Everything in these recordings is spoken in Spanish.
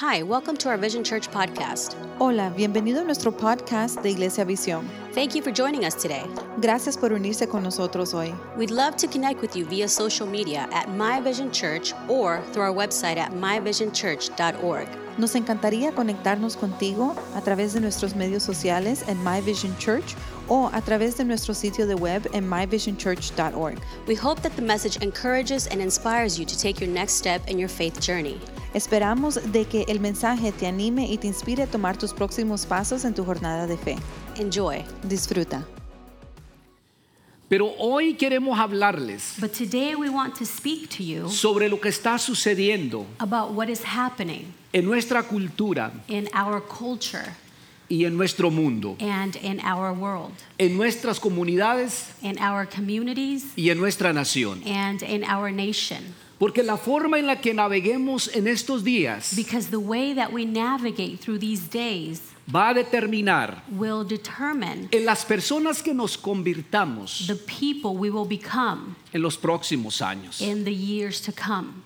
Hi, welcome to our Vision Church podcast. Hola, bienvenido a nuestro podcast de Iglesia Visión. Thank you for joining us today. Gracias por unirse con nosotros hoy. We'd love to connect with you via social media at My Vision Church or through our website at myvisionchurch.org. Nos encantaría conectarnos contigo a través de nuestros medios sociales en My Vision Church o a través de nuestro sitio de web en myvisionchurch.org. We hope that the message encourages and inspires you to take your next step in your faith journey. Esperamos de que el mensaje te anime y te inspire a tomar tus próximos pasos en tu jornada de fe. Enjoy. Disfruta. Pero hoy queremos hablarles But today we want to speak to you sobre lo que está sucediendo about what is happening en nuestra cultura in our culture y en nuestro mundo, and in our world, en nuestras comunidades in our communities y en nuestra nación. and in our nation. Porque la forma en la que naveguemos en estos días Because the way that we navigate through these days va a determinar will determine en las personas que nos convirtamos the people we will become en los próximos años, in the years to come,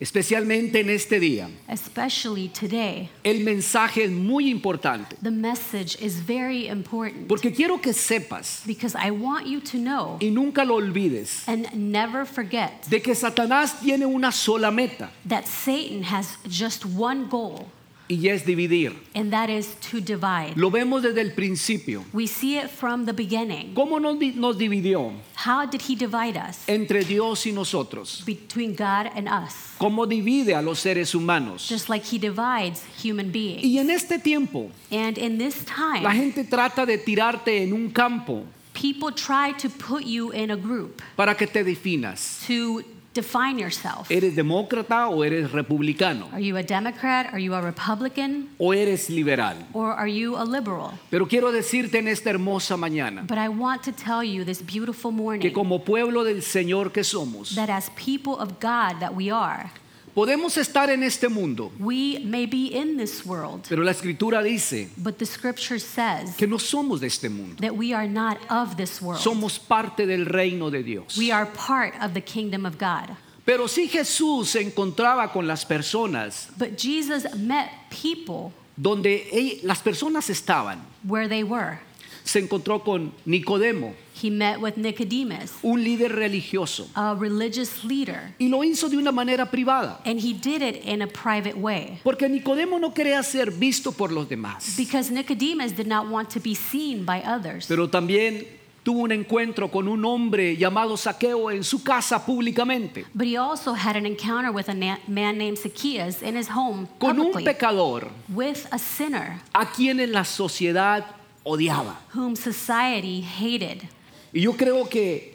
especialmente en este día. especially today. El mensaje es muy importante The message is very important porque quiero que sepas because I want you to know y nunca lo olvides and never forget de que Satanás tiene una sola meta that Satan has just one goal, y es dividir. and that is to divide. Lo vemos desde el principio. We see it from the beginning. ¿Cómo nos, di- nos dividió How did he divide us entre Dios y nosotros? between God and us? ¿Cómo divide a los seres humanos? Just like he divides human beings. Y en este tiempo, And in this la time, gente trata de tirarte en un campo people try to put you in a group para que te definas. to define yourself. ¿Eres demócrata o eres republicano? Are you a Democrat? Are you a Republican? ¿O eres liberal? Or are you a liberal? Pero quiero decirte en esta hermosa mañana But I want to tell you this beautiful que morning como pueblo del Señor que somos, that as people of God that we are, podemos estar en este mundo, we may be in this world, pero la escritura dice but the scripture says que no somos de este mundo. that we are not of this world. Somos parte del reino de Dios. We are part of the kingdom of God. Pero si Jesús se encontraba con las personas But Jesus met people donde ell- las personas estaban, where they were. Se encontró con Nicodemo, He met with Nicodemus, un líder religioso, a religious leader, y lo hizo de una manera privada, and he did it in a private way. Porque Nicodemo no quería ser visto por los demás, because Nicodemus did not want to be seen by others. pero también tuvo un encuentro con un hombre llamado Saqueo en su casa públicamente, But he also had an encounter with a man named Zacchaeus in his home con un pecador with a sinner a quien en la sociedad odiaba. whom society hated. Y yo creo que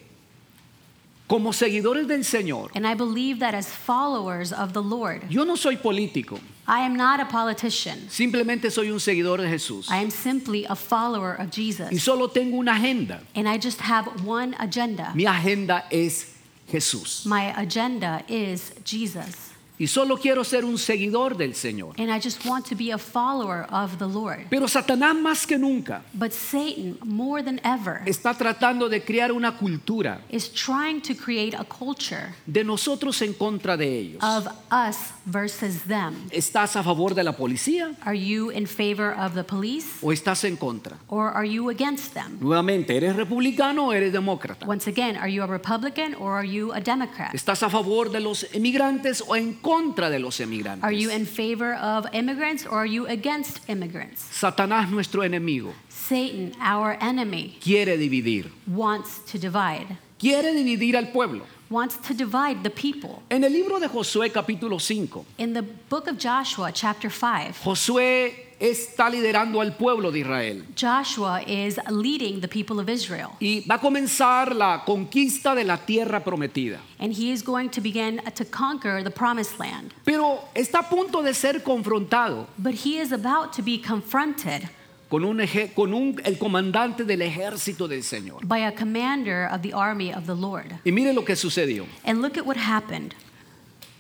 como seguidores del Señor, And I believe that as followers of the Lord, yo no soy político, I am not a politician. simplemente soy un seguidor de Jesús. I am simply a follower of Y Jesus. solo tengo una agenda. And I just have one agenda. Mi agenda es Jesús. My agenda is Jesus. Y solo quiero ser un seguidor del Señor. And I just want to be a follower of the Lord. Pero Satanás más que nunca But Satan, more than ever, está tratando de crear una cultura is trying to create a culture de nosotros en contra de ellos. of us versus them. ¿Estás a favor de la policía Are you in favor of the police o estás en contra? or are you against them? Nuevamente, ¿eres republicano o eres demócrata? Once again, are you a Republican or are you a Democrat? ¿Estás a favor de los emigrantes o en contra de los emigrantes? Are you in favor of immigrants or are you against immigrants? Satanás, nuestro enemigo, Satan, our enemy, quiere dividir. wants to divide, Quiere dividir al pueblo. wants to divide the people. En el libro de Josué capítulo 5, In the book of Joshua, chapter 5, Josué está liderando al pueblo de Israel Joshua is leading the people of Israel, y va a comenzar la conquista de la tierra prometida. and he is going to begin to conquer the promised land. Pero está a punto de ser confrontado But he is about to be confronted con, un con un- el comandante del ejército del Señor. by a commander of the army of the Lord. Y mire lo que sucedió. And look at what happened.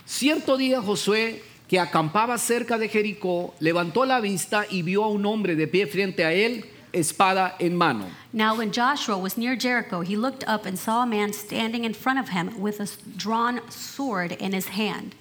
Cierto día Josué, que acampaba cerca de Jericó, levantó la vista y vio a un hombre de pie frente a él, espada en mano. Now, when Joshua was near Jericho, he looked up and saw a man standing in front of him with a drawn sword in his hand.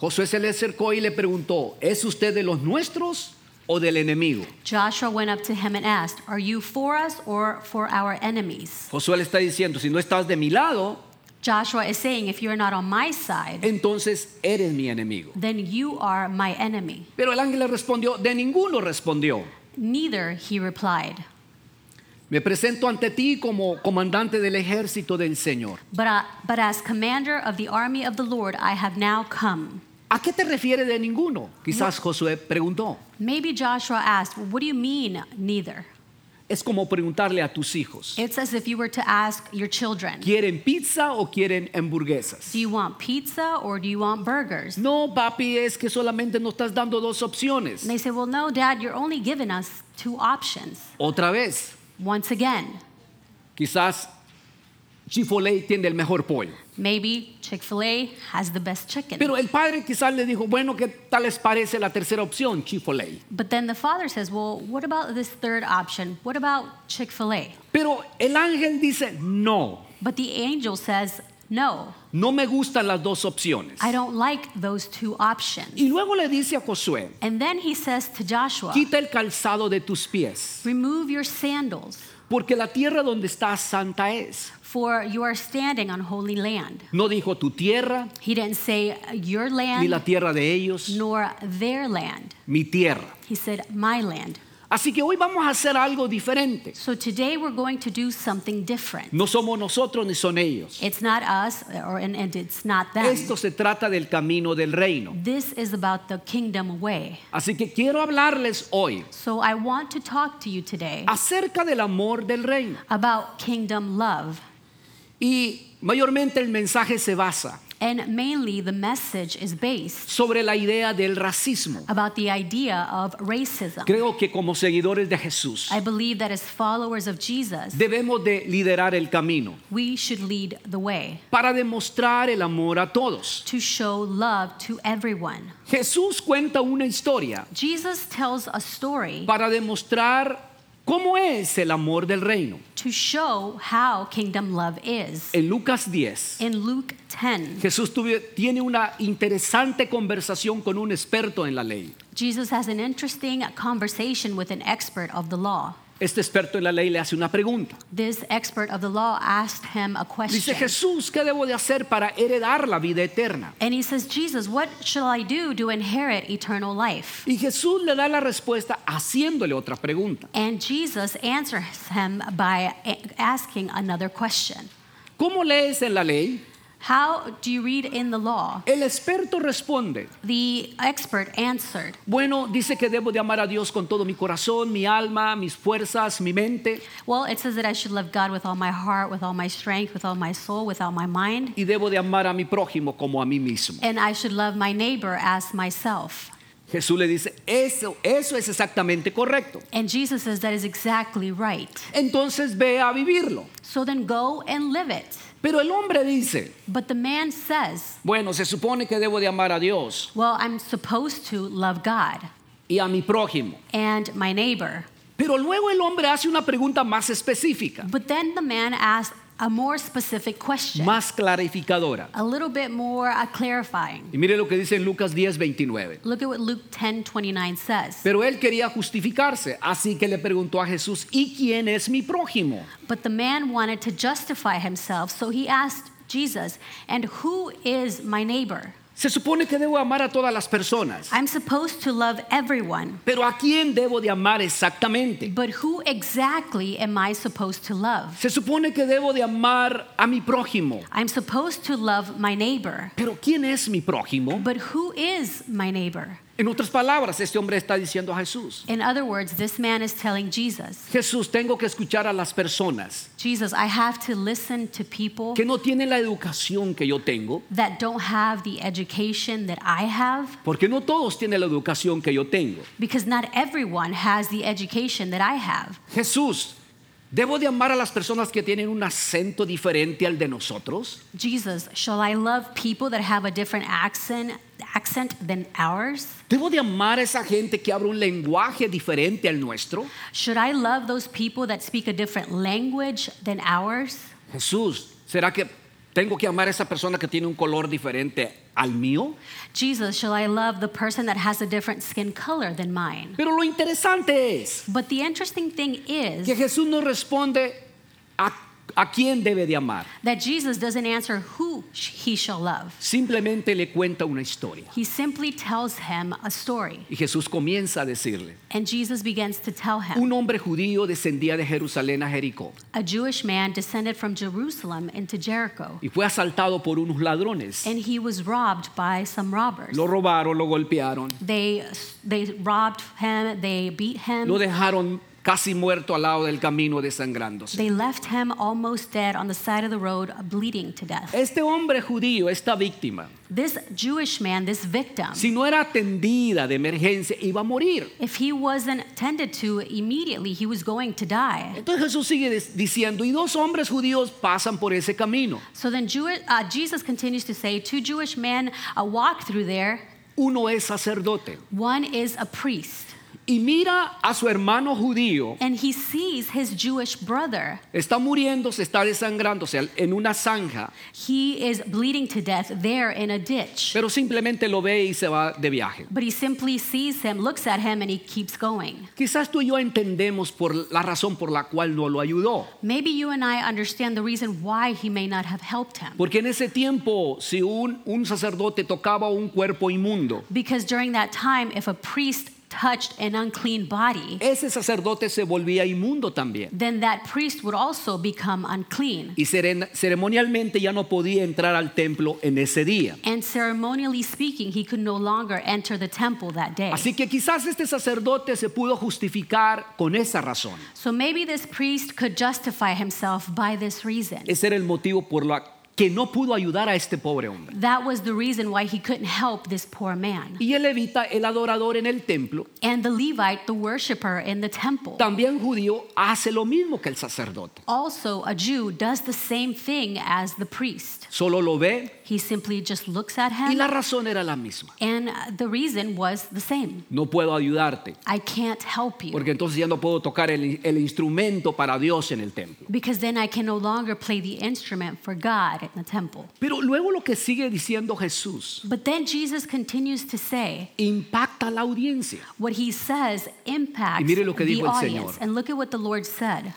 Josué se le acercó y le preguntó, ¿es usted de los nuestros o del enemigo? Joshua went up to him and asked, Are you for us or for our enemies? Josué le está diciendo, si no estás de mi lado, Joshua is saying, If you're not on my side, entonces eres mi enemigo. then you are my enemy. Pero el ángel respondió, de ninguno respondió. Neither, he replied. Me presento ante ti como comandante del ejército del Señor. But, uh, but as commander of the army of the Lord, I have now come. ¿A qué te refieres de ninguno? Quizás Josué preguntó. Maybe Joshua asked, What do you mean, neither? Es como preguntarle a tus hijos, It's as if you were to ask your children, ¿quieren pizza o quieren hamburguesas? Do you want pizza or do you want burgers? No, papi, es que solamente nos estás dando dos opciones. And they say, Well, no, Dad, you're only giving us two options. Otra vez, Once again, quizás Chifoley tiene el mejor pollo. maybe Chick fil A has the best chicken. Pero el padre quizás le dijo, bueno, ¿qué tal les parece la tercera opción, Chifoley? But then the father says, Well, what about this third option? What about Chick fil A? Pero el ángel dice, no, But the angel says, No, no me gustan las dos opciones. I don't like those two options. Y luego le dice a Josué, And then he says to Joshua, quita el calzado de tus pies, Remove your sandals, porque la tierra donde estás santa es. For you are standing on holy land. No dijo tu tierra, He didn't say your land. ni la tierra de ellos, nor their land. mi tierra. He said, My land. Así que hoy vamos a hacer algo diferente. So today we're going to do something different. No somos nosotros ni son ellos. It's not us, or, and, and it's not them. Esto se trata del camino del reino. This is about the kingdom way. Así que quiero hablarles hoy So I want to talk to you today acerca del amor del reino. about kingdom love. Y mayormente el mensaje se basa And mainly the message is based sobre la idea del racismo. about the idea of racism. Creo que como seguidores de Jesús I believe that as followers of Jesus, debemos de liderar el camino we should lead the way para demostrar el amor a todos. to show love to everyone. Jesús cuenta una historia Jesus tells a story para demostrar cómo es el amor del reino. to show how kingdom love is. En Lucas 10, In Luke 10, Jesús tuve- tiene una interesante conversación con un experto en la ley. Jesus has an interesting conversation with an expert of the law. Este experto en la ley le hace una pregunta. This expert of the law asked him a Dice question. Jesús, ¿qué debo de hacer para heredar la vida eterna? And he says, Jesus, what shall I do to inherit eternal life? Y Jesús le da la respuesta haciéndole otra pregunta. And Jesus answers him by asking another question ¿Cómo lees en la ley? How do you read in the law? El experto responde, The expert answered, bueno, dice que debo de amar a Dios con todo mi corazón, mi alma, mis fuerzas, mi mente, Well, it says that I should love God with all my heart, with all my strength, with all my soul, with all my mind, y debo de amar a mi prójimo como a mí mismo. and I should love my neighbor as myself. Jesús le dice, eso, eso es exactamente correcto. And Jesus says that is exactly right. Entonces ve a vivirlo. So then go and live it. Pero el hombre dice, But the man says, bueno, se supone que debo de amar a Dios Well, I'm supposed to love God y a mi prójimo. and my neighbor. Pero luego el hombre hace una pregunta más específica, But then the man asks a more specific question, más clarificadora. a little bit more uh, clarifying. Y mire lo que dice en Lucas 10, 29. Look at what Luke 10 29 says. Pero él quería justificarse, así que le preguntó a Jesús, ¿y quién es mi prójimo? But the man wanted to justify himself, so he asked Jesus, And who is my neighbor? Se supone que debo amar a todas las personas, I'm supposed to love everyone, pero ¿a quién debo de amar exactamente? but who exactly am I supposed to love? Se supone que debo de amar a mi prójimo, I'm supposed to love my neighbor, pero ¿quién es mi prójimo? but who is my neighbor? En otras palabras, este hombre está diciendo a Jesús, In other words, this man is telling Jesus, Jesús, tengo que escuchar a las personas Jesus, I have to listen to people que no tienen la educación que yo tengo, that don't have the education that I have, porque no todos tienen la educación que yo tengo. because not everyone has the education that I have. Jesús, ¿debo de amar a las personas que tienen un acento diferente al de nosotros? Jesus, shall I love people that have a different accent accent than ours? ¿Debo de amar a esa gente que habla un lenguaje diferente al nuestro? Should I love those people that speak a different language than ours? Jesús, ¿será que ¿Tengo que amar a esa persona que tiene un color diferente al mío? Jesus, shall I love the person that has a different skin color than mine? Pero lo interesante es But the interesting thing is que Jesús nos responde a, quién debe de amar. that Jesus doesn't answer who he shall love. Simplemente le cuenta una historia. He simply tells him a story. Y Jesús comienza a decirle, And Jesus begins to tell him un hombre judío descendía de Jerusalén a Jericó a Jewish man descended from Jerusalem into Jericho, y fue asaltado por unos ladrones. and he was robbed by some robbers. Lo robaron, lo golpearon, They, they robbed him, they beat him, lo dejaron casi muerto al lado del camino desangrándose. they left him almost dead on the side of the road, bleeding to death. Este hombre judío, esta víctima, This Jewish man, this victim, si no era atendida de emergencia, iba a morir. if he wasn't tended to immediately, he was going to die. Entonces Jesús sigue diciendo, y dos hombres judíos pasan por ese camino. So then Jew- uh, Jesus continues to say, Two Jewish men uh, walk through there. Uno es sacerdote One is a priest, y mira a su hermano judío, and he sees his Jewish brother. está muriendo, se está desangrándose en una zanja, He is bleeding to death there in a ditch. pero simplemente lo ve y se va de viaje. But he simply sees him, looks at him, and he keeps going. Quizás tú y yo entendemos por la razón por la cual no lo ayudó. Maybe you and I understand the reason why he may not have helped him. Porque en ese tiempo, si un, un sacerdote tocaba un cuerpo inmundo, Because during that time, if a priest touched an unclean body, ese sacerdote se volvía inmundo también. then that priest would also become unclean. Y ceren- ceremonialmente ya no podía entrar al templo en ese día. And ceremonially speaking, he could no longer enter the temple that day. Así que quizás este sacerdote se pudo justificar con esa razón. So maybe this priest could justify himself by this reason. Ese era el motivo por la que no pudo ayudar a este pobre hombre. That was the reason why he couldn't help this poor man. Y el levita, el adorador en el templo, And the Levite, the worshiper in the temple, también judío, hace lo mismo que el sacerdote. also a Jew, does the same thing as the priest. Solo lo ve He simply just looks at y him, la razón era la misma. and uh, the reason was the same. No puedo ayudarte I can't help you porque entonces ya no puedo tocar el, el instrumento para Dios en el templo. because then I can no longer play the instrument for God in the temple. Pero luego lo que sigue diciendo Jesús But then Jesus continues to say, impacta la audiencia. what he says impacts Y mire lo que the dijo el audience. Señor. And look at what the Lord said.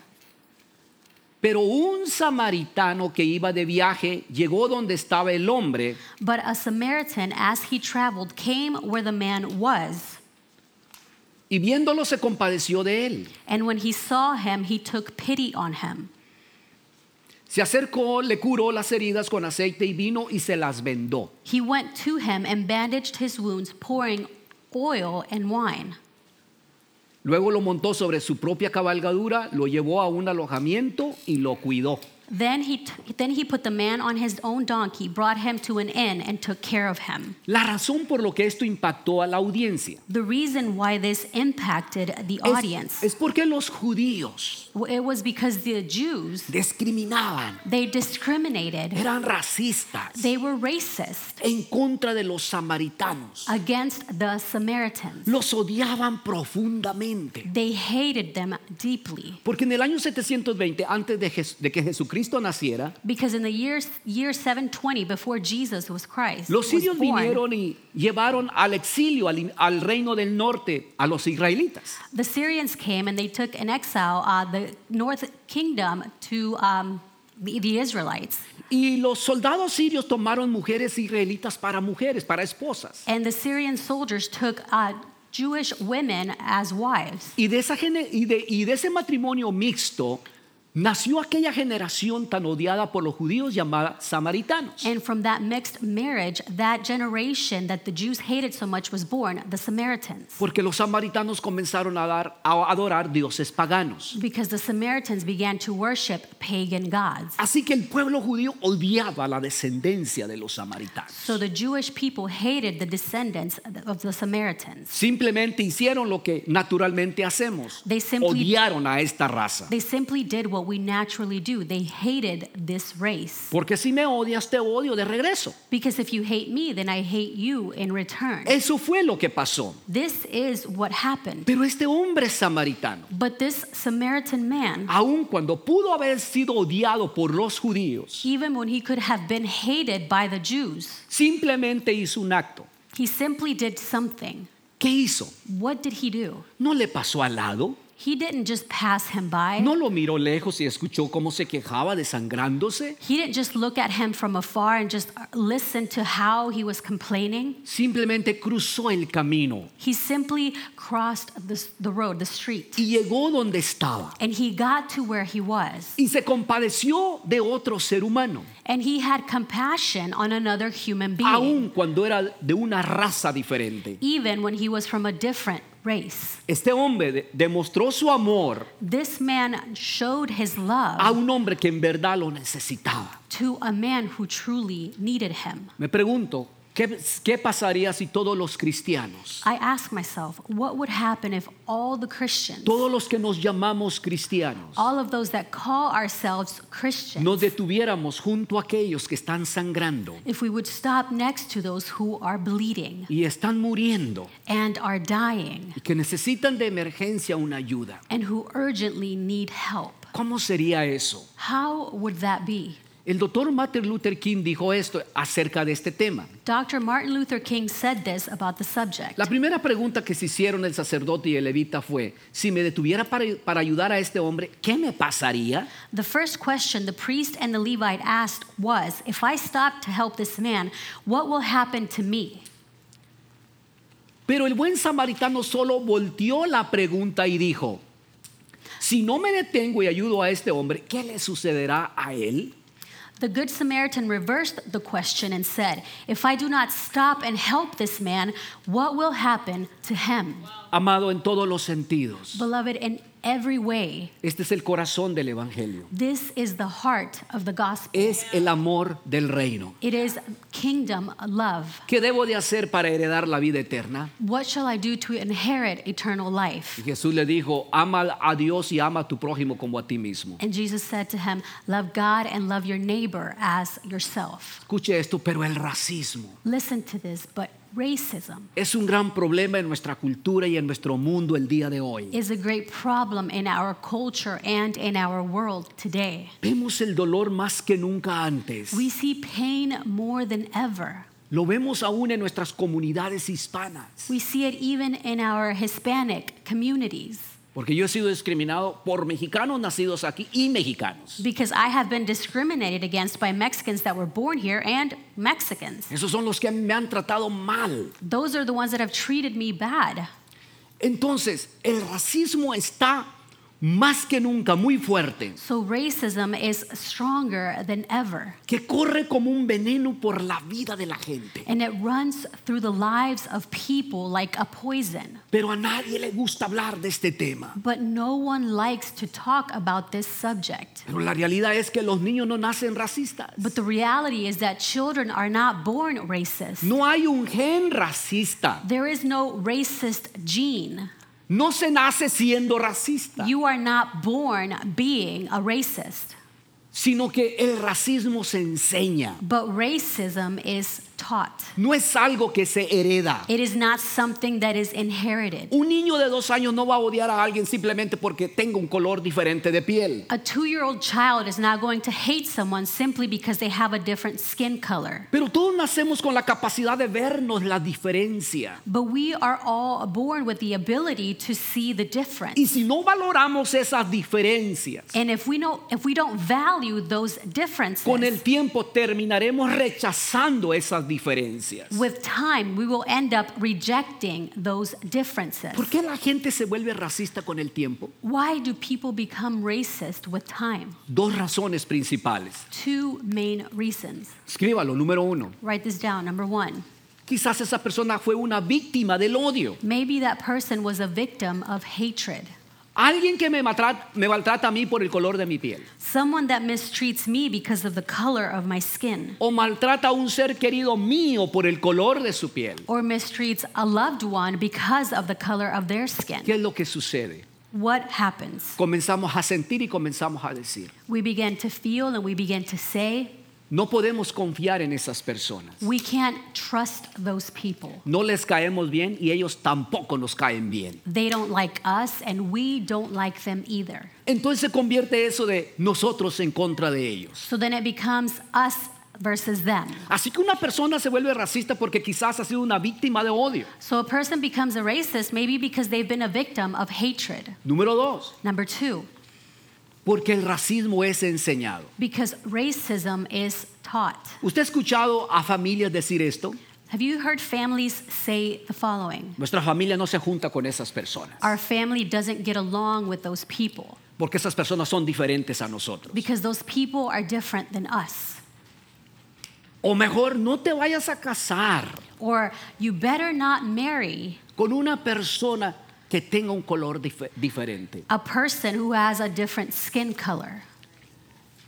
Pero un samaritano que iba de viaje llegó donde estaba el hombre But a Samaritan, as he traveled, came where the man was. y viéndolo se compadeció de él. And when he saw him, he took pity on him. Se acercó, le curó las heridas con aceite y vino y se las vendó. He went to him and bandaged his wounds, pouring oil and wine. Luego lo montó sobre su propia cabalgadura, lo llevó a un alojamiento y lo cuidó. Then he, then he put the man on his own donkey, brought him to an inn, and took care of him. La razón por lo que esto impactó a la audiencia The reason why this impacted the es, audience, es porque los judíos it was because the Jews, discriminaban, they discriminated, eran racistas they were racist en contra de los samaritanos. against the Samaritans. Los odiaban profundamente. They hated them deeply Porque en el año 720, antes de, Jes- de que Jesucristo naciera, because in the year, year 720 before Jesus was Christ, los sirios vinieron y llevaron al exilio, al, al reino del norte, a los israelitas. the Syrians came and they took in exile uh, the north kingdom to um, the, the Israelites. Y los soldados sirios tomaron mujeres israelitas para mujeres, para esposas. And the Syrian soldiers took uh, Jewish women as wives. Y de, esa y de- y de ese matrimonio mixto nació aquella generación tan odiada por los judíos llamada samaritanos. And from that mixed marriage, that generation that the Jews hated so much was born, the Samaritans. Porque los samaritanos comenzaron a, dar, a adorar dioses paganos. Because the Samaritans began to worship pagan gods. Así que el pueblo judío odiaba la descendencia de los samaritanos. So the Jewish people hated the descendants of the Samaritans. Simplemente hicieron lo que naturalmente hacemos. They simply- Odiaron a esta raza. They simply did what we naturally do. They hated this race. Porque si me odias, te odio de regreso. Because if you hate me, then I hate you in return. Eso fue lo que pasó. This is what happened. Pero este hombre samaritano, But this Samaritan man, aun cuando pudo haber sido odiado por los judíos, even when he could have been hated by the Jews, simplemente hizo un acto. he simply did something. ¿Qué hizo? What did he do? ¿No le pasó al lado? He didn't just pass him by. ¿No lo miró lejos y escuchó cómo se quejaba desangrándose? He didn't just look at him from afar and just uh, listen to how he was complaining. Simplemente cruzó el camino He simply crossed the, the road, the street, y llegó donde estaba. and he got to where he was. Y se compadeció de otro ser humano, And he had compassion on another human being, aun cuando era de una raza diferente. even when he was from a different race. Este hombre de- demostró su amor This man showed his love a un hombre que en verdad lo necesitaba. to a man who truly needed him. Me pregunto, ¿qué, qué pasaría si todos los cristianos, I ask myself, what would happen if all the Christians, todos los que nos llamamos cristianos, all of those that call ourselves Christians, nos detuviéramos junto a aquellos que están sangrando if we would stop next to those who are bleeding y están muriendo and are dying y que necesitan de emergencia una ayuda? and who urgently need help? ¿Cómo sería eso? How would that be? El doctor Martin Luther King dijo esto acerca de este tema. Dr. Martin Luther King said this about the subject. La primera pregunta que se hicieron el sacerdote y el levita fue, si me detuviera para, para ayudar a este hombre, ¿qué me pasaría? The first question the priest and the Levite asked was If I stop to help this man, what will happen to me? Pero el buen samaritano solo volteó la pregunta y dijo, si no me detengo y ayudo a este hombre, ¿qué le sucederá a él? The Good Samaritan reversed the question and said, If I do not stop and help this man, what will happen to him? Amado en todos los sentidos. Beloved, in every way, Este es el corazón del Evangelio. this is the heart of the gospel. Es el amor del reino. It is kingdom love. ¿Qué debo de hacer para heredar la vida eterna? What shall I do to inherit eternal Y life? Jesús le dijo, ama a Dios y ama a tu prójimo como a ti mismo. And Jesus said to him, Love God and love your neighbor as yourself. Escuche esto, pero el racismo Listen to this, but racism es un gran problema en nuestra cultura y en nuestro mundo el día de hoy. is a great problem in our culture and in our world today. Vemos el dolor más que nunca antes. We see pain more than ever. Lo vemos aún en nuestras comunidades hispanas. We see it even in our Hispanic communities Porque yo he sido discriminado por mexicanos nacidos aquí y mexicanos. because I have been discriminated against by Mexicans that were born here and Mexicans. Esos son los que me han tratado mal. Those are the ones that have treated me bad. Entonces, el racismo está más que nunca muy fuerte, So racism is stronger than ever. que corre como un veneno por la vida de la gente. And it runs through the lives of people like a poison. Pero a nadie le gusta hablar de este tema. But no one likes to talk about this subject. Pero la realidad es que los niños no nacen racistas. But the reality is that children are not born racist. No hay un gen racista. There is no racist gene. No se nace siendo racista, You are not born being a racist. sino que el racismo se enseña. But racism is taught. No es algo que se hereda. It is not something that is inherited. Un niño de dos años no va a odiar a alguien simplemente porque tenga un color diferente de piel. A two year old child is not going to hate someone simply because they have a different skin color. Pero todos nacemos con la capacidad de vernos la diferencia. But we are all born with the ability to see the difference. Y si no valoramos esas diferencias, And if we know if we don't value those differences, con el tiempo terminaremos rechazando esas diferencias. with time we will end up rejecting those differences. ¿Por qué la gente se vuelve racista con el tiempo? Why do people become racist with time? Dos razones principales. Two main reasons. Escríbalo, número uno. Write this down. Number one, Quizás esa persona fue una víctima del odio. maybe that person was a victim of hatred. Alguien que me maltrata, me maltrata a mí por el color de mi piel. Someone that mistreats me because of the color of my skin. O maltrata a un ser querido mío por el color de su piel. Or mistreats a loved one because of the color of their skin. ¿Qué es lo que sucede? what happens? Comenzamos a sentir y comenzamos a decir. We begin to feel and we begin to say, No podemos confiar en esas personas. we can't trust those people. No les caemos bien y ellos tampoco nos caen bien. They don't like us and we don't like them either. Entonces se convierte eso de nosotros en contra de ellos. So then it becomes us versus them. Así que una persona se vuelve racista porque quizás ha sido una víctima de odio. So a person becomes a racist maybe because they've been a victim of hatred. Número dos, Number two, porque el racismo es enseñado. because racism is taught. ¿Usted ha escuchado a familias decir esto? Have you heard families say the following? Nuestra familia no se junta con esas personas Our family doesn't get along with those people porque esas personas son diferentes a nosotros. because those people are different than us. O mejor, no te vayas a casar Or you better not marry con una persona que tenga un color dif- diferente. a person who has a different skin color.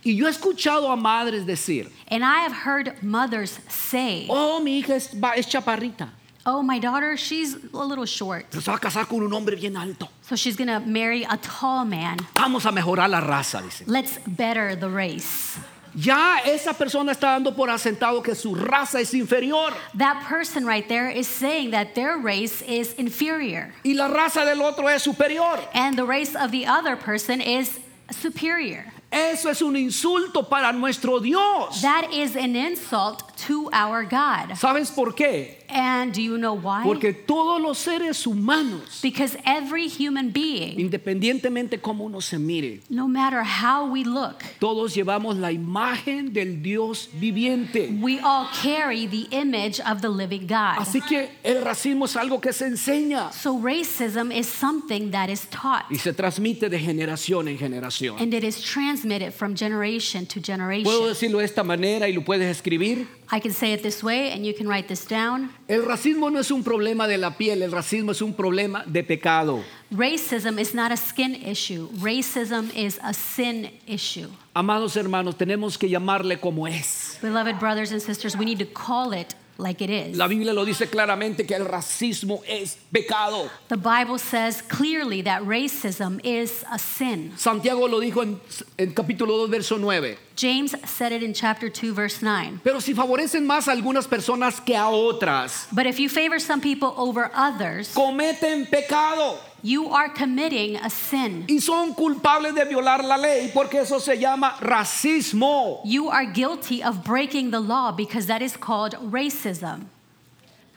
Y yo he escuchado a madres decir, And I have heard mothers say, oh, mi hija es, es chaparrita, Oh, my daughter, she's a little short. pero se va a casar con un hombre bien alto. So she's gonna marry a tall man. Vamos a mejorar la raza, dice. Let's better the race. Ya esa persona está dando por asentado que su raza es inferior That person right there is saying that their race is inferior y la raza del otro es superior. and the race of the other person is superior. Eso es un insulto para nuestro Dios. That is an insult to our God. ¿Sabes por qué? And do you know why? Porque todos los seres humanos, Because every human being, independientemente cómo uno se mire, no matter how we look, todos llevamos la imagen del Dios viviente. we all carry the image of the living God. Así que el racismo es algo que se enseña So racism is something that is taught y se transmite de generación en generación. and it is transmitted from generation to Puedo generation. decirlo de esta manera y lo puedes escribir. I can say it this way and you can write this down. El racismo no es un problema de la piel, el racismo es un problema de pecado. Racism is not a skin issue. Racism is a sin issue. Amados hermanos, tenemos que llamarle como es. Beloved brothers and sisters, we need to call it like it is. La Biblia lo dice claramente que el racismo es pecado. The Bible says clearly that racism is a sin. Santiago lo dijo en, en capítulo 2, verso 9. James said it in chapter 2, verse 9. Pero si favorecen más a algunas personas que a otras, But if you favor some people over others, cometen pecado you are committing a sin. y son culpables de violar la ley porque eso se llama racismo. You are guilty of breaking the law because that is called racism.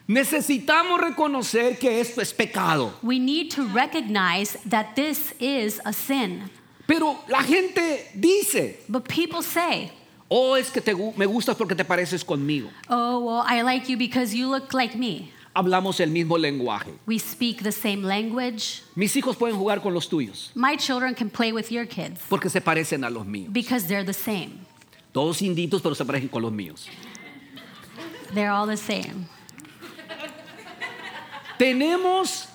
Necesitamos reconocer que esto es pecado. We need to recognize that this is a sin. Pero la gente dice, But people say, oh, es que te me gustas porque te pareces conmigo. oh, well, I like you because you look like me. Hablamos el mismo lenguaje. We speak the same language. Mis hijos pueden jugar con los tuyos My children can play with your kids porque se parecen a los míos. because they're the same. Todos inditos, pero se parecen con los míos. They're all the same. Tenemos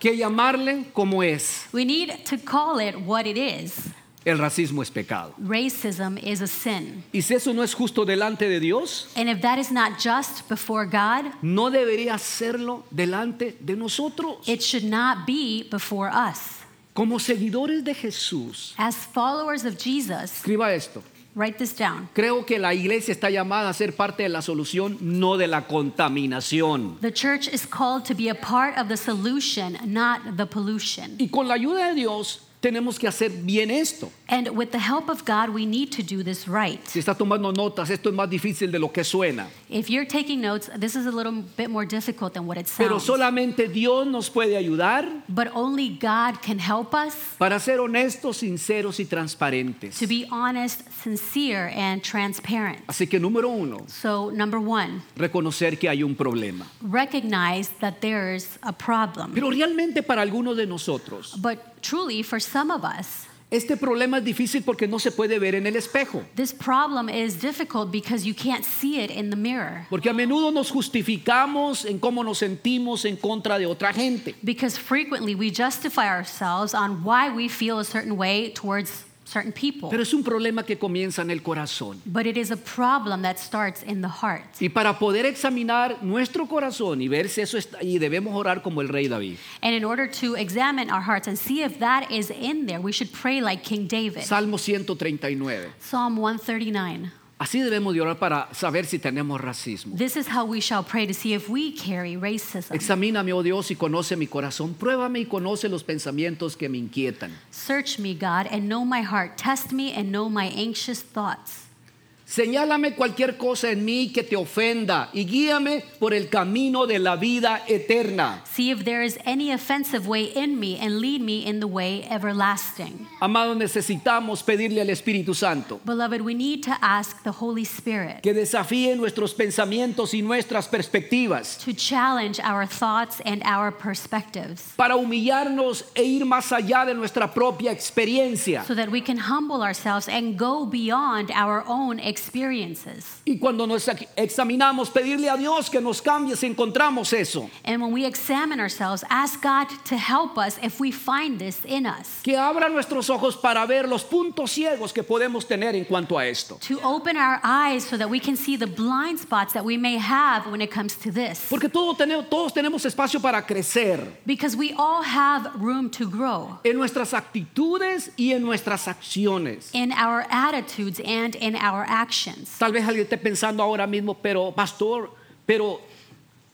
que llamarle como es. We need to call it what it is. El racismo es pecado. Racism is a sin. Y si eso no es justo delante de Dios, And if that is not just before God, no debería hacerlo delante de nosotros. it should not be before us. Como seguidores de Jesús, As followers of Jesus, escriba esto. write this down. Creo que la iglesia está llamada a ser parte de la solución, no de la contaminación. The church is called to be a part of the solution, not the pollution. Y con la ayuda de Dios tenemos que hacer bien esto. And with the help of God, we need to do this right. Si está tomando notas, esto es más difícil de lo que suena. If you're taking notes, this is a little bit more difficult than what it Pero sounds. solamente Dios nos puede ayudar But only God can help us para ser honestos, sinceros y transparentes. to be honest, sincere, and transparent. Así que número uno, So, number one, reconocer que hay un problema. recognize that there's a problem. Pero realmente para algunos de nosotros, But truly, for some of us, este problema es difícil porque no se puede ver en el espejo. this problem is difficult because you can't see it in the mirror. Porque a menudo nos justificamos en cómo nos sentimos en contra de otra gente. Because frequently we justify ourselves on why we feel a certain way towards certain people. Pero es un problema que comienza en el corazón. But it is a problem that starts in the heart. Y para poder examinar nuestro corazón y ver si eso está ahí, debemos orar como el rey David. And in order to examine our hearts and see if that is in there, we should pray like King David. Salmo 139. Psalm 139. Así debemos de orar para saber si tenemos racismo. This is how we shall pray to see if we carry racism. Examíname, oh Dios, y conoce mi corazón. Pruébame y conoce los pensamientos que me inquietan. Search me, God, and know my heart. Test me and know my anxious thoughts. Señálame cualquier cosa en mí que te ofenda y guíame por el camino de la vida eterna. See if there is any offensive way in me and lead me in the way everlasting. Amados, necesitamos pedirle al Espíritu Santo Beloved, we need to ask the Holy Spirit que desafíe nuestros pensamientos y nuestras perspectivas to challenge our thoughts and our perspectives para humillarnos e ir más allá de nuestra propia experiencia. so that we can humble ourselves and go beyond our own experiences. Y cuando nos ex- examinamos, pedirle a Dios que nos cambie si encontramos eso. And when we examine ourselves, ask God to help us if we find this in us. Que abra nuestros ojos para ver los puntos ciegos que podemos tener en cuanto a esto. To open our eyes so that we can see the blind spots that we may have when it comes to this. Porque todo tenemos, todos tenemos espacio para crecer Because we all have room to grow en nuestras actitudes y en nuestras acciones. in our attitudes and in our actions. Tal vez alguien esté pensando ahora mismo, pero pastor, pero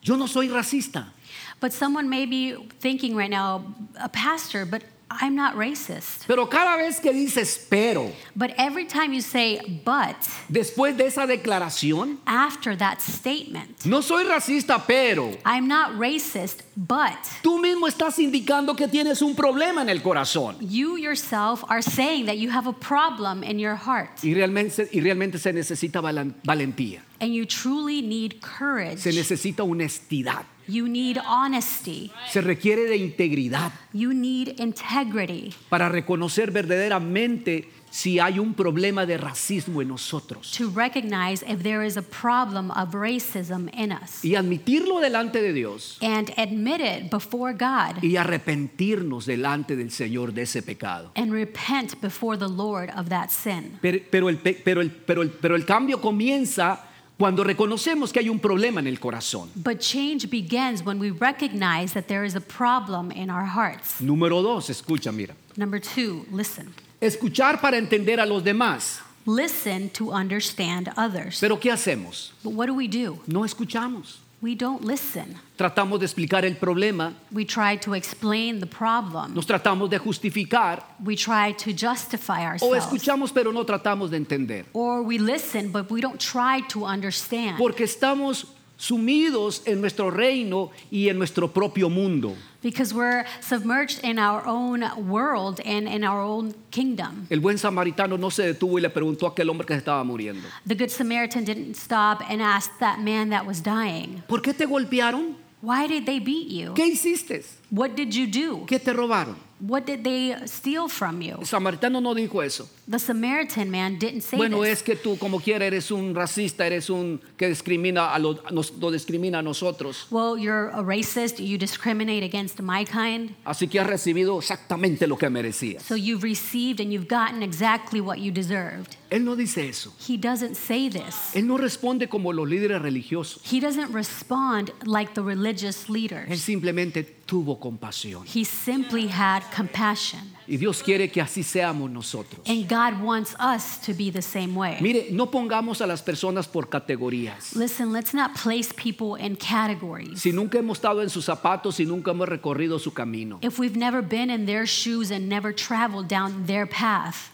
yo no soy racista. But someone may be thinking right now, a pastor, but I'm not racist. Pero cada vez que dices pero, But every time you say but, después de esa declaración, after that statement, no soy racista, pero I'm not racist, but tú mismo estás indicando que tienes un problema en el corazón. you yourself are saying that you have a problem in your heart Y realmente, y realmente se necesita valentía, and you truly need courage. se necesita honestidad, You need honesty. se requiere de integridad You need integrity para reconocer verdaderamente si hay un problema de racismo en nosotros to recognize if there is a problem of racism in us y admitirlo delante de Dios and admit it before God y arrepentirnos delante del Señor de ese pecado. and repent before the Lord of that sin. Pero, pero el, pe- pero, el, pero, el, pero el cambio comienza cuando reconocemos que hay un problema en el corazón. But change begins when we recognize that there is a problem in our hearts. Número dos, escucha, mira. Number two, listen. Escuchar para entender a los demás. Listen to understand others. Pero ¿qué hacemos? But what do we do? No escuchamos. We don't listen. Tratamos de explicar el problema, We try to explain the problem. nos tratamos de justificar We try to justify o ourselves. escuchamos pero no tratamos de entender. Or we listen, but we don't try to understand. Porque estamos sumidos en nuestro reino y en nuestro propio mundo. Because we're submerged in our own world and in our own kingdom. El buen samaritano no se detuvo y le preguntó a aquel hombre que estaba muriendo. The Good Samaritan didn't stop and ask that man that was dying, ¿Por qué te golpearon? Why did they beat you? ¿Qué hiciste? What did you do? ¿Qué te robaron? What did they steal from you? El samaritano no dijo eso. The Samaritan man didn't say Bueno, this. es que tú como quiera eres un racista, eres un que discrimina a los, nos, nos discrimina a nosotros. Well, you're a racist, you discriminate against my kind. Así que has recibido exactamente lo que merecías. So you've received and you've gotten exactly what you deserved. Él no dice eso. He doesn't say this. Él no responde como los líderes religiosos. He doesn't respond like the religious Él leaders. simplemente tuvo compasión. He simply had compassion. Y Dios quiere que así seamos nosotros. And God wants us to be the same way. Mire, no pongamos a las personas por categorías. Listen, let's not place people in categories. Si nunca hemos estado en sus zapatos y nunca hemos recorrido su camino. If we've never been in their shoes and never traveled down their path,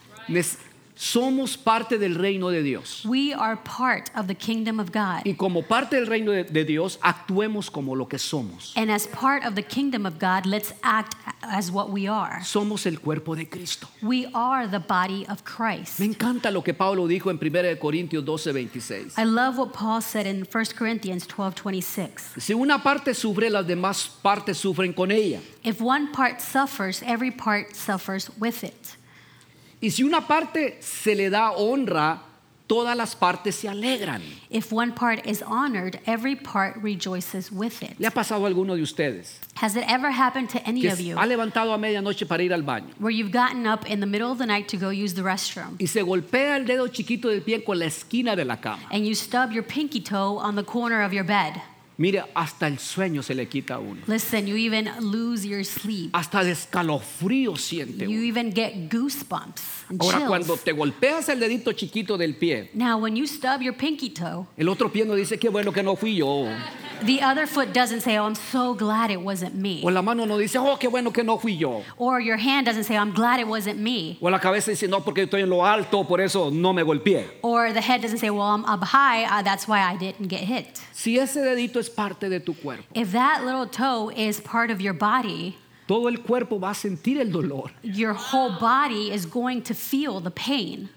Somos parte del reino de Dios. we are part of the kingdom of God. Y como parte del reino de, de Dios, actuemos como lo que somos. And as part of the kingdom of God, let's act as what we are. Somos el cuerpo de Cristo. We are the body of Christ. Me encanta lo que Pablo dijo en 1 de Corintios 12, 26. I love what Paul said in 1 Corinthians 12 26. Si una parte sufre, las demás partes sufren con ella. If one part suffers, every part suffers with it. Y si una parte se le da honra, todas las partes se alegran. If one part is honored, every part rejoices with it. ¿Le ha pasado a alguno de ustedes Has it ever happened to any que of you ha levantado a medianoche para ir al baño where you've gotten up in the middle of the night to go use the restroom y se golpea el dedo chiquito del pie con la esquina de la cama? and you stub your pinky toe on the corner of your bed? Mire, hasta el sueño se le quita a uno. Listen, you even lose your sleep. Hasta de escalofrío siente You uno. even get goosebumps and Ahora, cuando chills. te golpeas el dedito chiquito del pie, Now, when you stub your pinky toe, el otro pie no dice qué bueno que no fui yo. the other foot doesn't say, Oh, I'm so glad it wasn't me. O la mano no dice, oh, qué bueno que no fui yo. Or your hand doesn't say, I'm glad it wasn't me. O la cabeza dice, no, porque estoy en lo alto, por eso no me golpeé. Or the head doesn't say, Well, I'm up high, uh, that's why I didn't get hit. Si ese dedito es parte de tu cuerpo, If that little toe is part of your body, todo el cuerpo va a sentir el dolor. your whole body is going to feel the pain.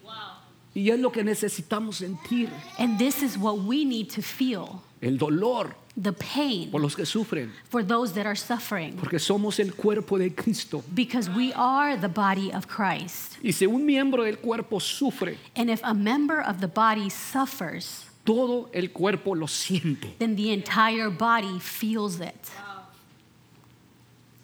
Y es lo que necesitamos sentir, And this is what we need to feel el dolor the pain por los que sufren, for those that are suffering. porque somos el cuerpo de Cristo. Because we are the body of Christ. Y si un miembro del cuerpo sufre, And if a member of the body suffers, todo el cuerpo lo siente. then the entire body feels it.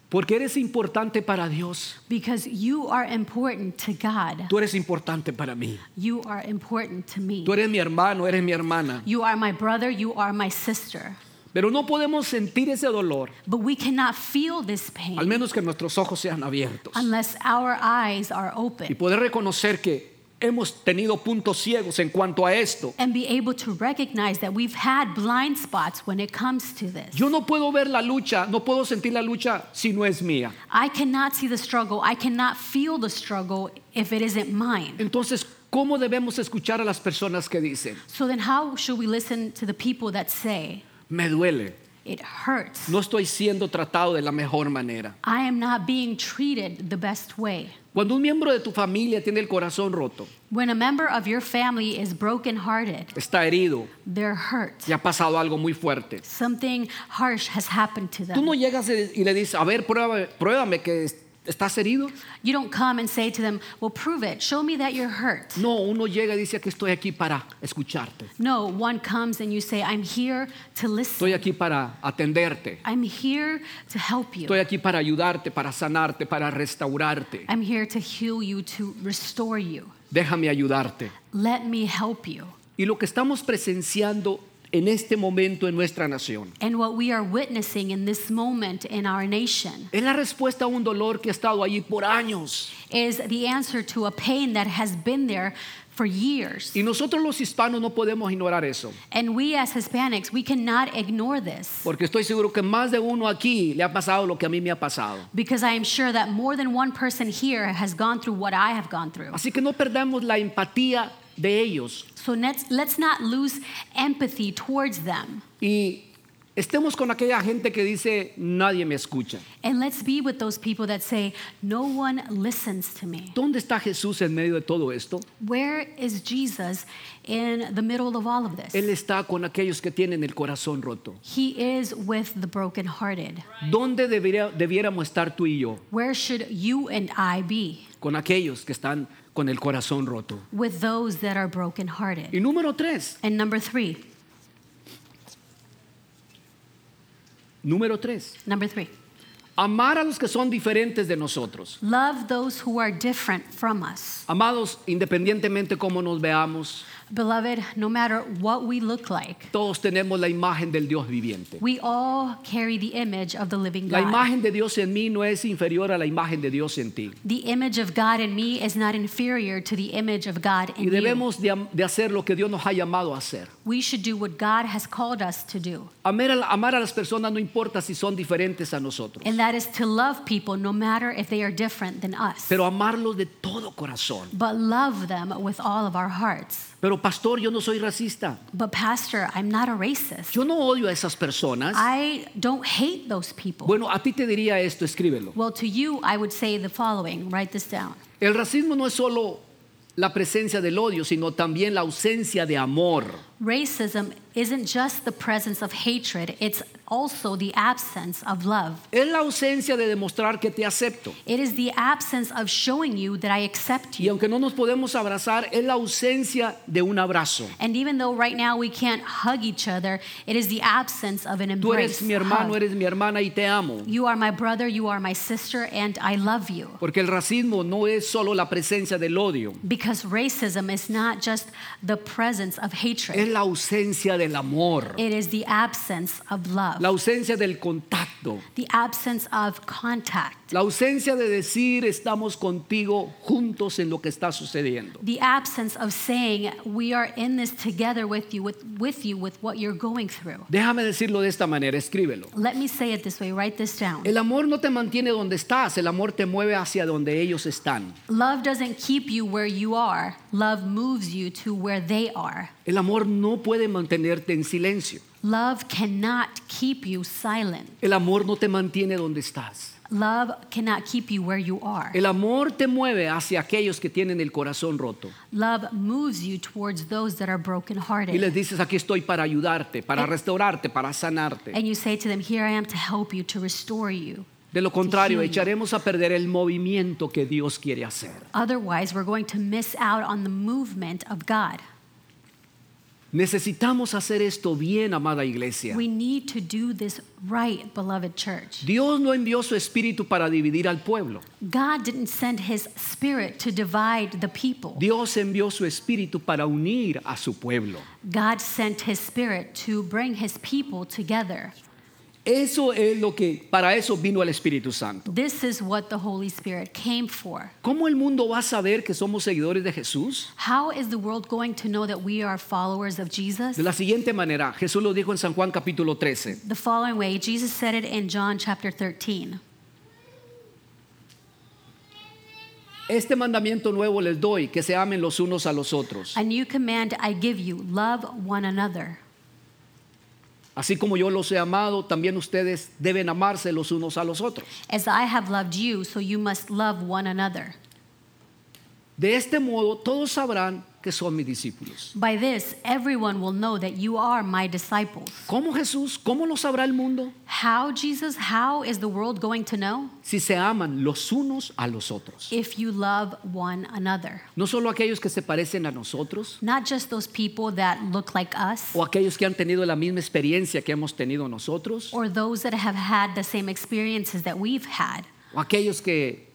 Porque eres importante para Dios. Because you are important to God. Tú eres importante para mí. You are important to me. Tú eres mi hermano, eres mi hermana. You are my brother, you are my sister. Pero no podemos sentir ese dolor, But we cannot feel this al pain menos que nuestros ojos sean abiertos. unless our eyes are Y open poder reconocer que hemos tenido puntos ciegos en cuanto a esto. and be able to recognize that we've had blind spots when it comes to this. Yo no puedo ver la lucha, no puedo sentir la lucha si no es mía. I cannot see the struggle, I cannot feel the struggle if it isn't mine. Entonces, ¿cómo debemos escuchar a las personas que dicen, So then, how should we listen to the people that say, me duele, it hurts? no estoy siendo tratado de la mejor manera? I am not being treated the best way. Cuando un miembro de tu familia tiene el corazón roto, When a member of your family is brokenhearted, está herido, they're hurt. y ha pasado algo muy fuerte. Something harsh has happened to Tú them. no llegas y le dices, a ver, pruébame, pruébame que estás herido. You don't come and say to them, Well, prove it. Show me that you're hurt. No, uno llega y dice que estoy aquí para escucharte. No, one comes and you say, I'm here to listen. Estoy aquí para atenderte. I'm here to help you. Estoy aquí para ayudarte, para sanarte, para restaurarte. I'm here to heal you, to restore you. Déjame ayudarte. Let me help you. Y lo que estamos presenciando en este momento en nuestra nación And what we are witnessing in this moment in our nation es la respuesta a un dolor que ha estado allí por años. is the answer to a pain that has been there for years. Y nosotros los hispanos no podemos ignorar eso. And we as Hispanics, we cannot ignore this Porque estoy seguro que más de uno aquí le ha pasado lo que a mí me ha pasado. because I am sure that more than one person here has gone through what I have gone through. Así que no perdamos la empatía de ellos So let's, let's not lose empathy towards them. y estemos con aquella gente que dice, nadie me escucha. And let's be with those people that say, No one listens to me. ¿Dónde está Jesús en medio de todo esto? Where is Jesus in the middle of all of this? Él está con aquellos que tienen el corazón roto. He is with the brokenhearted. ¿Dónde debería- debiéramos estar tú y yo? Where should you and I be? Con aquellos que están con el corazón roto. With those that are brokenhearted. Y número tres, And number three, número tres, number three, amar a los que son diferentes de nosotros. love those who are different from us. Amados, independientemente cómo nos veamos, Beloved, no matter what we look like, todos tenemos la imagen del Dios viviente. we all carry the image of the living La God. imagen de Dios en mí no es inferior a la imagen de Dios en ti. The image of God in me is not inferior to the image of God in you. debemos de, de hacer lo que Dios nos ha llamado a hacer. We should do what God has called us to do. Amar a, amar a las personas no importa si son diferentes a nosotros, And that is to love people no matter if they are different than us. pero amarlos de todo corazón. but love them with all of our hearts. Pero pastor, yo no soy racista. But pastor, I'm not a racist. Yo no odio a esas personas. I don't hate those people. Bueno, a ti te diría esto, escríbelo. Well, to you, I would say the following. Write this down. El racismo no es solo la presencia del odio, sino también la ausencia de amor. Racism isn't just the presence of hatred, it's also the absence of love. Es la ausencia de demostrar que te acepto. It is the absence of showing you that I accept Y you. aunque no nos podemos abrazar, es la ausencia de un abrazo. And even though right now we can't hug each other, it is the absence of an Tú embrace. eres mi hermano, hug. eres mi hermana y te amo. You are my brother, you are my sister, and I love you. Porque el racismo no es solo la presencia del odio, Because racism is not just the presence of es hatred, la ausencia del amor, it is the absence of love, la ausencia del contacto, the absence of contact, la ausencia de decir estamos contigo juntos en lo que está sucediendo. the absence of saying we are in this together with you, with, with you, with what you're going through. Déjame decirlo de esta manera, escríbelo. Let me say it this way, write this down. El amor no te mantiene donde estás, el amor te mueve hacia donde ellos están. Love doesn't keep you where you are, love moves you to where they are. El amor no puede mantenerte en silencio. Love cannot keep you silent. El amor no te mantiene donde estás. Love cannot keep you where you are. El amor te mueve hacia aquellos que tienen el corazón roto. Love moves you towards those that are Y les brokenhearted. dices, aquí estoy para ayudarte, para restaurarte, para sanarte. And you say to them, Here I am to help you, to restore you. De lo contrario, echaremos a perder el movimiento que Dios quiere hacer. Otherwise, we're going to miss out on the movement of God. Necesitamos hacer esto bien, amada iglesia. We need to do this right, beloved church. Dios no envió su espíritu para dividir al pueblo. God didn't send his spirit to divide the people. Dios envió su espíritu para unir a su pueblo. God sent his spirit to bring his people together. Eso es lo que, para eso vino el Espíritu Santo. This is what the Holy Spirit came for. ¿Cómo el mundo va a saber que somos seguidores de Jesús? How is the world going to know that we are followers of Jesus? De la siguiente manera, Jesús lo dijo en San Juan capítulo 13. The following way, Jesus said it in John chapter 13. Este mandamiento nuevo les doy, que se amen los unos a los otros. A new command I give you love one another. Así como yo los he amado, también ustedes deben amarse los unos a los otros. As I have loved you, so you must love one another. De este modo, todos sabrán que son mis discípulos. By this, everyone will know that you are my disciples. ¿Cómo Jesús? ¿Cómo lo sabrá el mundo? How, Jesus? How is the world going to know? Si se aman los unos a los otros. If you love one another. No solo aquellos que se parecen a nosotros Not just those people that look like us o aquellos que han tenido la misma experiencia que hemos tenido nosotros or those that have had the same experiences that we've had o aquellos que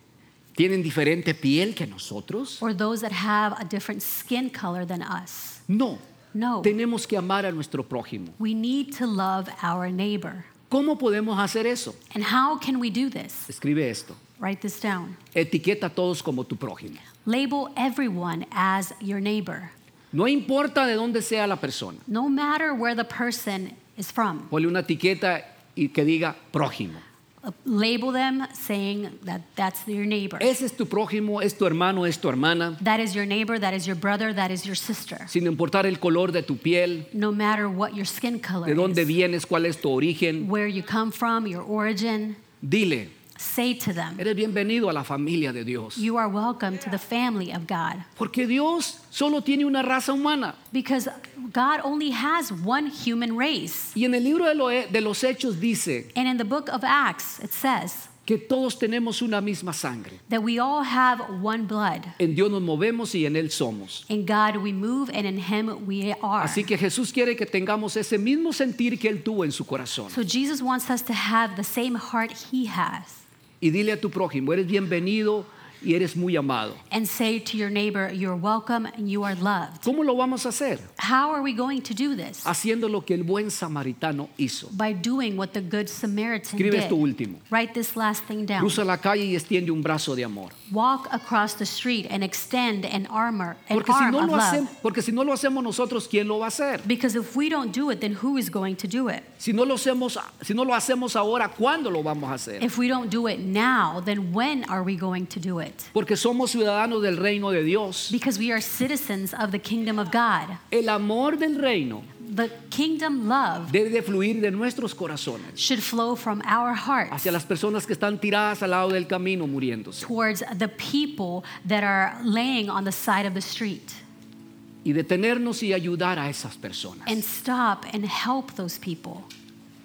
tienen diferente piel que nosotros. or those that have a different skin color than us. No, No. tenemos que amar a nuestro prójimo. We need to love our neighbor. ¿Cómo podemos hacer eso? And how can we do this? Escribe esto. Write this down. Etiqueta a todos como tu prójimo. Label everyone as your neighbor, No importa de dónde sea la persona. no matter where the person is from. Ponle una etiqueta y que diga prójimo. Uh, Label them saying that that's your neighbor. Ese es tu prójimo, es tu hermano, es tu hermana, That is your neighbor, that is your brother, that is your sister. sin importar el color de tu piel, No matter what your skin color de dónde is, vienes, cuál es tu origen. where you come from, your origin, Dile, say to them, eres bienvenido a la familia de Dios. You are welcome to the family of God. Porque Dios solo tiene una raza humana. Because God only has one human race. Y en el libro de, lo- de los Hechos dice And in the book of Acts, it says que todos tenemos una misma sangre. that we all have one blood. En Dios nos movemos y en Él somos. In God we move, and in Him we are. Así que Jesús quiere que tengamos ese mismo sentir que Él tuvo en su corazón. So Jesus wants us to have the same heart He has. Y dile a tu prójimo, eres bienvenido y eres muy amado. And say to your neighbor, You're welcome and you are loved. ¿Cómo lo vamos a hacer? How are we going to do this? Haciendo lo que el buen samaritano hizo. By doing what the Good Samaritan Escribe did. esto último. Write this last thing down. Cruza la calle y extiende un brazo de amor. Walk across the street and extend an armor, an Porque si, arm no of lo hacemos, porque si no lo hacemos nosotros, ¿quién lo va a hacer? Because if we don't do it, then who is going to do it? Si no lo hacemos, si no lo hacemos ahora, ¿cuándo lo vamos a hacer? If we don't do it now, then when are we going to do it? Porque somos ciudadanos del reino de Dios. Because we are citizens of the kingdom of God. El amor del reino The kingdom love debe de fluir de nuestros corazones should flow from our hearts hacia las personas que están tiradas al lado del camino muriéndose. towards the people that are laying on the side of the street. y detenernos y ayudar a esas personas. and stop and help those people.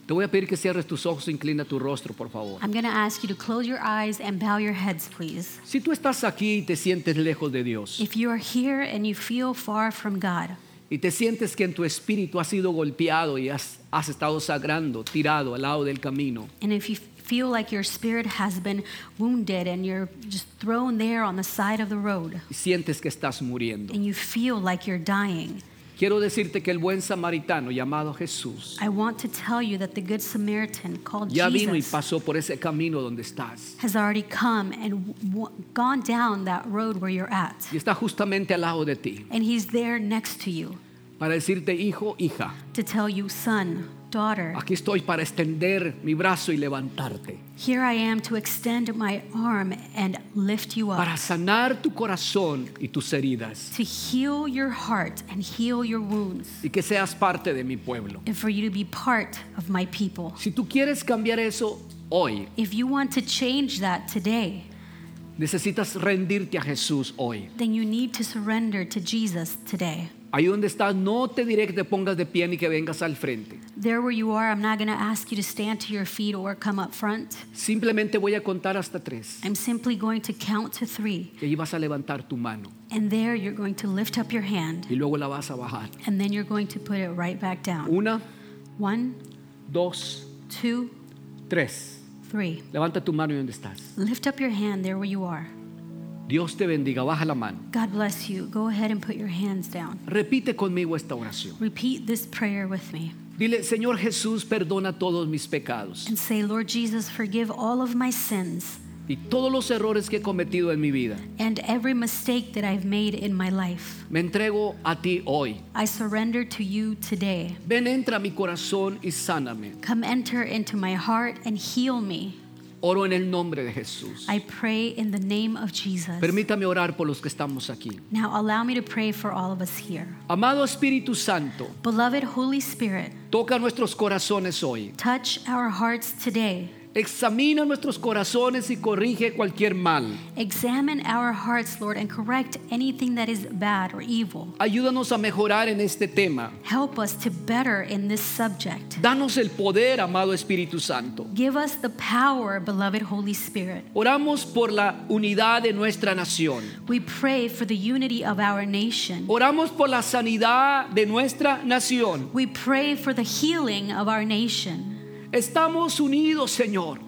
Te voy a pedir que cierres tus ojos e inclina tu rostro, por favor. I'm going to ask you to close your eyes and bow your heads, please. Si tú estás aquí y te sientes lejos de Dios If you are here and you feel far from God, y te sientes que en tu espíritu has sido golpeado y has, has estado sagrando, tirado al lado del camino, and if you feel like your spirit has been wounded and you're just thrown there on the side of the road, y sientes que estás muriendo, and you feel like you're dying, quiero decirte que el buen samaritano llamado Jesús I want to tell you that the Good Samaritan called ya vino y Jesus pasó por ese camino donde estás. has already come and w- gone down that road where you're at. Y está justamente al lado de ti And he's there next to you para decirte, hijo, hija, to tell you, son, daughter, aquí estoy para extender mi brazo y levantarte, here I am to extend my arm and lift you para up, sanar tu corazón y tus heridas. To heal your heart and heal your wounds, y que seas parte de mi pueblo. and for you to be part of my people. Si tú quieres cambiar eso hoy, If you want to change that today, necesitas rendirte a Jesús hoy. then you need to surrender to Jesus today. Ahí donde estás, no te diré que te pongas de pie ni que vengas al frente. There where you are, I'm not going to ask you to stand to your feet or come up front. Simplemente voy a contar hasta tres. I'm simply going to count to three, Y ahí vas a levantar tu mano and there you're going to lift up your hand, y luego la vas a bajar. and then you're going to put it right back down. Una, One, dos, two, tres. Three. Levanta tu mano y donde estás. Lift up your hand there where you are. Dios te bendiga. Baja la mano. God bless you. Go ahead and put your hands down. Repite conmigo esta oración. Repeat this prayer with me Dile, Señor Jesús, perdona todos mis pecados and say, Lord Jesus, forgive all of my sins y todos los errores que he cometido en mi vida. and every mistake that I've made in my life. Me entrego a ti hoy. I surrender to you today. Ven, entra a mi corazón y sáname. Come enter into my heart and heal me. Oro en el nombre de Jesús. I pray in the name of Jesus. Permítame orar por los que estamos aquí. Now allow me to pray for all of us here. Amado Espíritu Santo, Beloved Holy Spirit, toca nuestros corazones hoy. touch our hearts today. Examina nuestros corazones y corrige cualquier mal. Examine our hearts, Lord, and correct anything that is bad or evil. Ayúdanos a mejorar en este tema. Help us to better in this subject. Danos el poder, amado Espíritu Santo. Give us the power, beloved Holy Spirit. Oramos por la unidad de nuestra nación. We pray for the unity of our nation. Oramos por la sanidad de nuestra nación. We pray for the healing of our nation. Estamos unidos, Señor,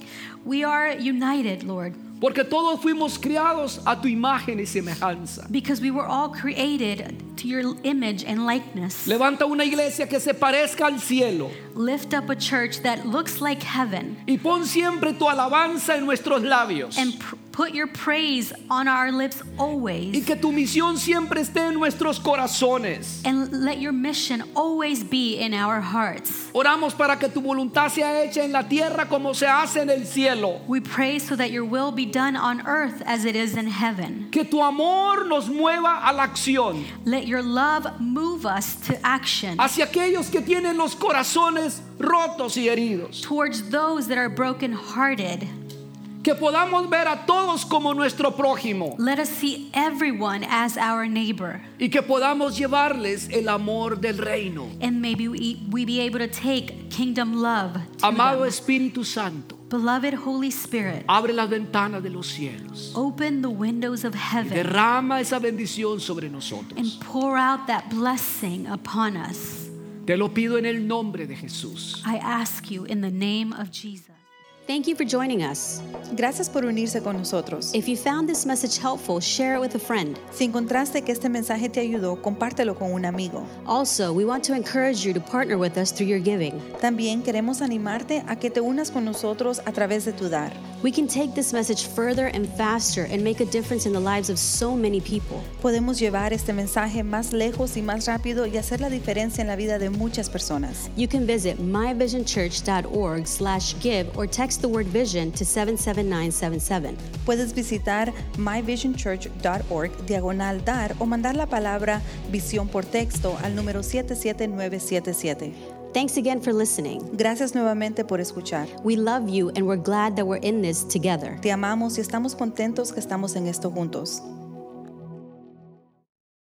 We are united, Lord, porque todos fuimos criados a tu imagen y semejanza. because we were all created to your image and likeness. Levanta una iglesia que se parezca al cielo Lift up a church that looks like heaven y pon siempre tu alabanza en nuestros labios. and put your praise on our lips Y always. que tu misión siempre esté en nuestros corazones. And let your mission always be in our hearts. Oramos para que tu voluntad sea hecha en la tierra como se hace en el cielo. We pray so that your will be done on earth as it is in heaven. Que tu amor nos mueva a la acción Let your love move us to action hacia aquellos que tienen los corazones rotos y heridos. towards those that are brokenhearted. Que podamos ver a todos como nuestro prójimo Let us see everyone as our neighbor. y que podamos llevarles el amor del reino. And maybe we, we be able to take kingdom love to Amado them. Espíritu Santo, Beloved Holy Spirit, abre las ventanas de los cielos. open the windows of heaven Derrama esa bendición sobre and nosotros. pour out that blessing upon us. Te lo pido en el nombre de Jesús. I ask you in the name of Jesus. Thank you for joining us. Gracias por unirse con nosotros. If you found this message helpful, share it with a friend. Si encontraste que este mensaje te ayudó, compártelo con un amigo. Also, we want to encourage you to partner with us through your giving. También queremos animarte a que te unas con nosotros a través de tu dar. We can take this message further and faster and make a difference in the lives of so many people. Podemos llevar este mensaje más lejos y más rápido y hacer la diferencia en la vida de muchas personas. You can visit myvisionchurch.org slash give or text the word vision to 77977. Puedes visitar myvisionchurch.org diagonal dar o mandar la palabra visión por texto al número 77977. Thanks again for listening. Gracias nuevamente por escuchar. We love you and we're glad that we're in this together. Te amamos y estamos contentos que estamos en esto juntos.